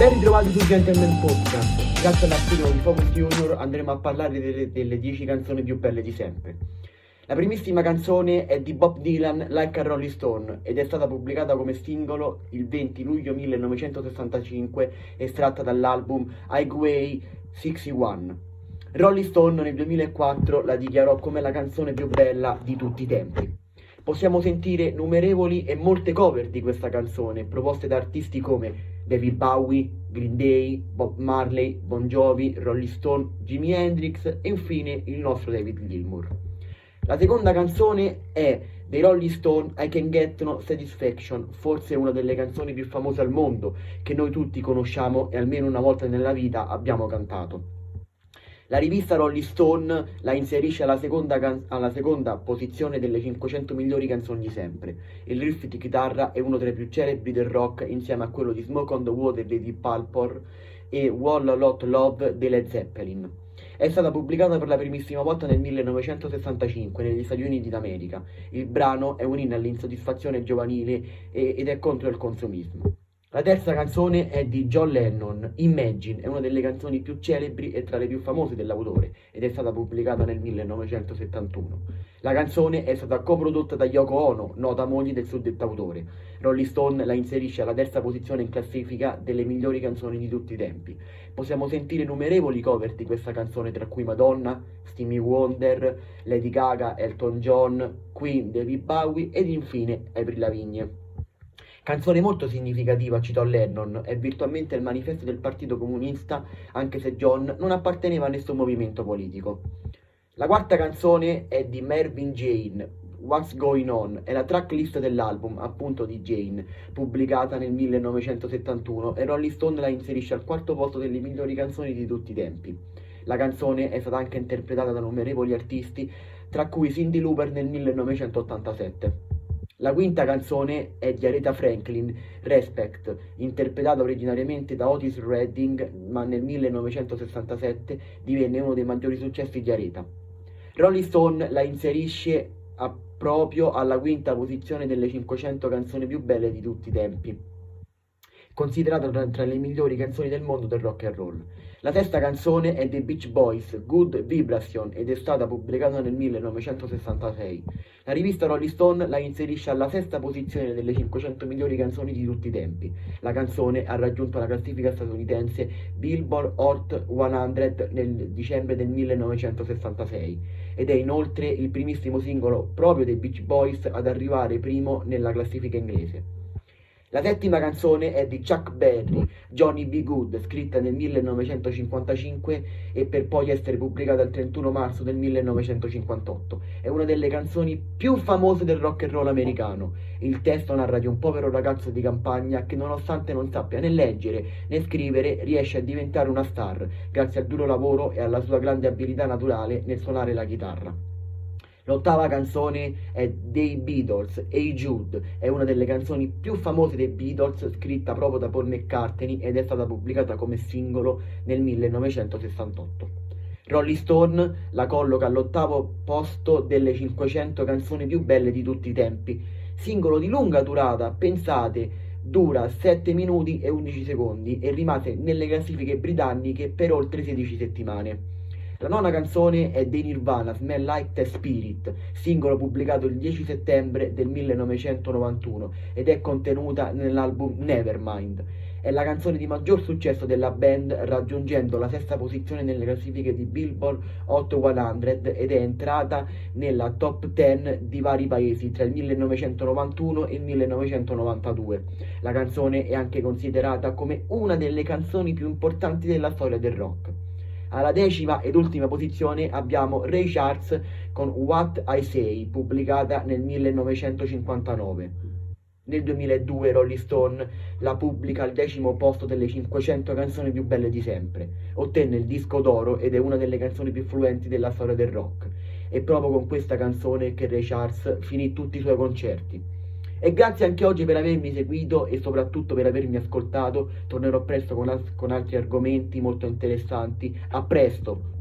Ben ritrovati su Gentleman Podcast. Grazie all'articolo di Focus Junior andremo a parlare delle, delle 10 canzoni più belle di sempre. La primissima canzone è di Bob Dylan, Like a Rolling Stone, ed è stata pubblicata come singolo il 20 luglio 1965, estratta dall'album Highway 61. Rolling Stone nel 2004 la dichiarò come la canzone più bella di tutti i tempi. Possiamo sentire numerevoli e molte cover di questa canzone, proposte da artisti come David Bowie, Green Day, Bob Marley, Bon Jovi, Rolling Stone, Jimi Hendrix e infine il nostro David Gilmour. La seconda canzone è dei Rolling Stone I Can Get No Satisfaction, forse una delle canzoni più famose al mondo che noi tutti conosciamo e almeno una volta nella vita abbiamo cantato. La rivista Rolling Stone la inserisce alla seconda, can- alla seconda, posizione delle 500 migliori canzoni di sempre. Il riff di chitarra è uno tra i più celebri del rock insieme a quello di Smoke on the Water dei Deep Purple e Wall Lot Love dei Led Zeppelin. È stata pubblicata per la primissima volta nel 1965 negli Stati Uniti d'America. Il brano è un inno all'insoddisfazione giovanile ed è contro il consumismo. La terza canzone è di John Lennon, Imagine, è una delle canzoni più celebri e tra le più famose dell'autore ed è stata pubblicata nel 1971. La canzone è stata coprodotta da Yoko Ono, nota moglie del suddetto autore. Rolling Stone la inserisce alla terza posizione in classifica delle migliori canzoni di tutti i tempi. Possiamo sentire numerevoli cover di questa canzone, tra cui Madonna, Stevie Wonder, Lady Gaga, Elton John, Queen, David Bowie ed infine April Lavigne. Canzone molto significativa, citò Lennon, è virtualmente il manifesto del Partito Comunista, anche se John non apparteneva a nessun movimento politico. La quarta canzone è di Mervyn Jane, What's Going On, è la tracklist dell'album, appunto di Jane, pubblicata nel 1971 e Rolling Stone la inserisce al quarto posto delle migliori canzoni di tutti i tempi. La canzone è stata anche interpretata da innumerevoli artisti, tra cui Cindy Looper nel 1987. La quinta canzone è di Aretha Franklin, Respect, interpretata originariamente da Otis Redding, ma nel 1967 divenne uno dei maggiori successi di Aretha. Rolling Stone la inserisce a, proprio alla quinta posizione delle 500 canzoni più belle di tutti i tempi, considerata tra, tra le migliori canzoni del mondo del rock and roll. La sesta canzone è dei Beach Boys, Good Vibration, ed è stata pubblicata nel 1966. La rivista Rolling Stone la inserisce alla sesta posizione delle 500 migliori canzoni di tutti i tempi. La canzone ha raggiunto la classifica statunitense Billboard Hot 100 nel dicembre del 1966 ed è inoltre il primissimo singolo proprio dei Beach Boys ad arrivare primo nella classifica inglese. La settima canzone è di Chuck Berry, Johnny B. Good, scritta nel 1955 e per poi essere pubblicata il 31 marzo del 1958. È una delle canzoni più famose del rock and roll americano. Il testo narra di un povero ragazzo di campagna che nonostante non sappia né leggere né scrivere riesce a diventare una star grazie al duro lavoro e alla sua grande abilità naturale nel suonare la chitarra. L'ottava canzone è dei Beatles, Hey Jude, è una delle canzoni più famose dei Beatles, scritta proprio da Paul McCartney ed è stata pubblicata come singolo nel 1968. Rolling Stone la colloca all'ottavo posto delle 500 canzoni più belle di tutti i tempi. Singolo di lunga durata, pensate, dura 7 minuti e 11 secondi e rimase nelle classifiche britanniche per oltre 16 settimane. La nona canzone è dei Nirvana, Smell Like the Spirit, singolo pubblicato il 10 settembre del 1991 ed è contenuta nell'album Nevermind. È la canzone di maggior successo della band, raggiungendo la sesta posizione nelle classifiche di Billboard Hot 100 ed è entrata nella top 10 di vari paesi tra il 1991 e il 1992. La canzone è anche considerata come una delle canzoni più importanti della storia del rock. Alla decima ed ultima posizione abbiamo Ray Charles con What I Say, pubblicata nel 1959. Nel 2002 Rolling Stone la pubblica al decimo posto delle 500 canzoni più belle di sempre. Ottenne il disco d'oro ed è una delle canzoni più fluenti della storia del rock. È proprio con questa canzone che Ray Charles finì tutti i suoi concerti. E grazie anche oggi per avermi seguito e soprattutto per avermi ascoltato. Tornerò presto con, con altri argomenti molto interessanti. A presto!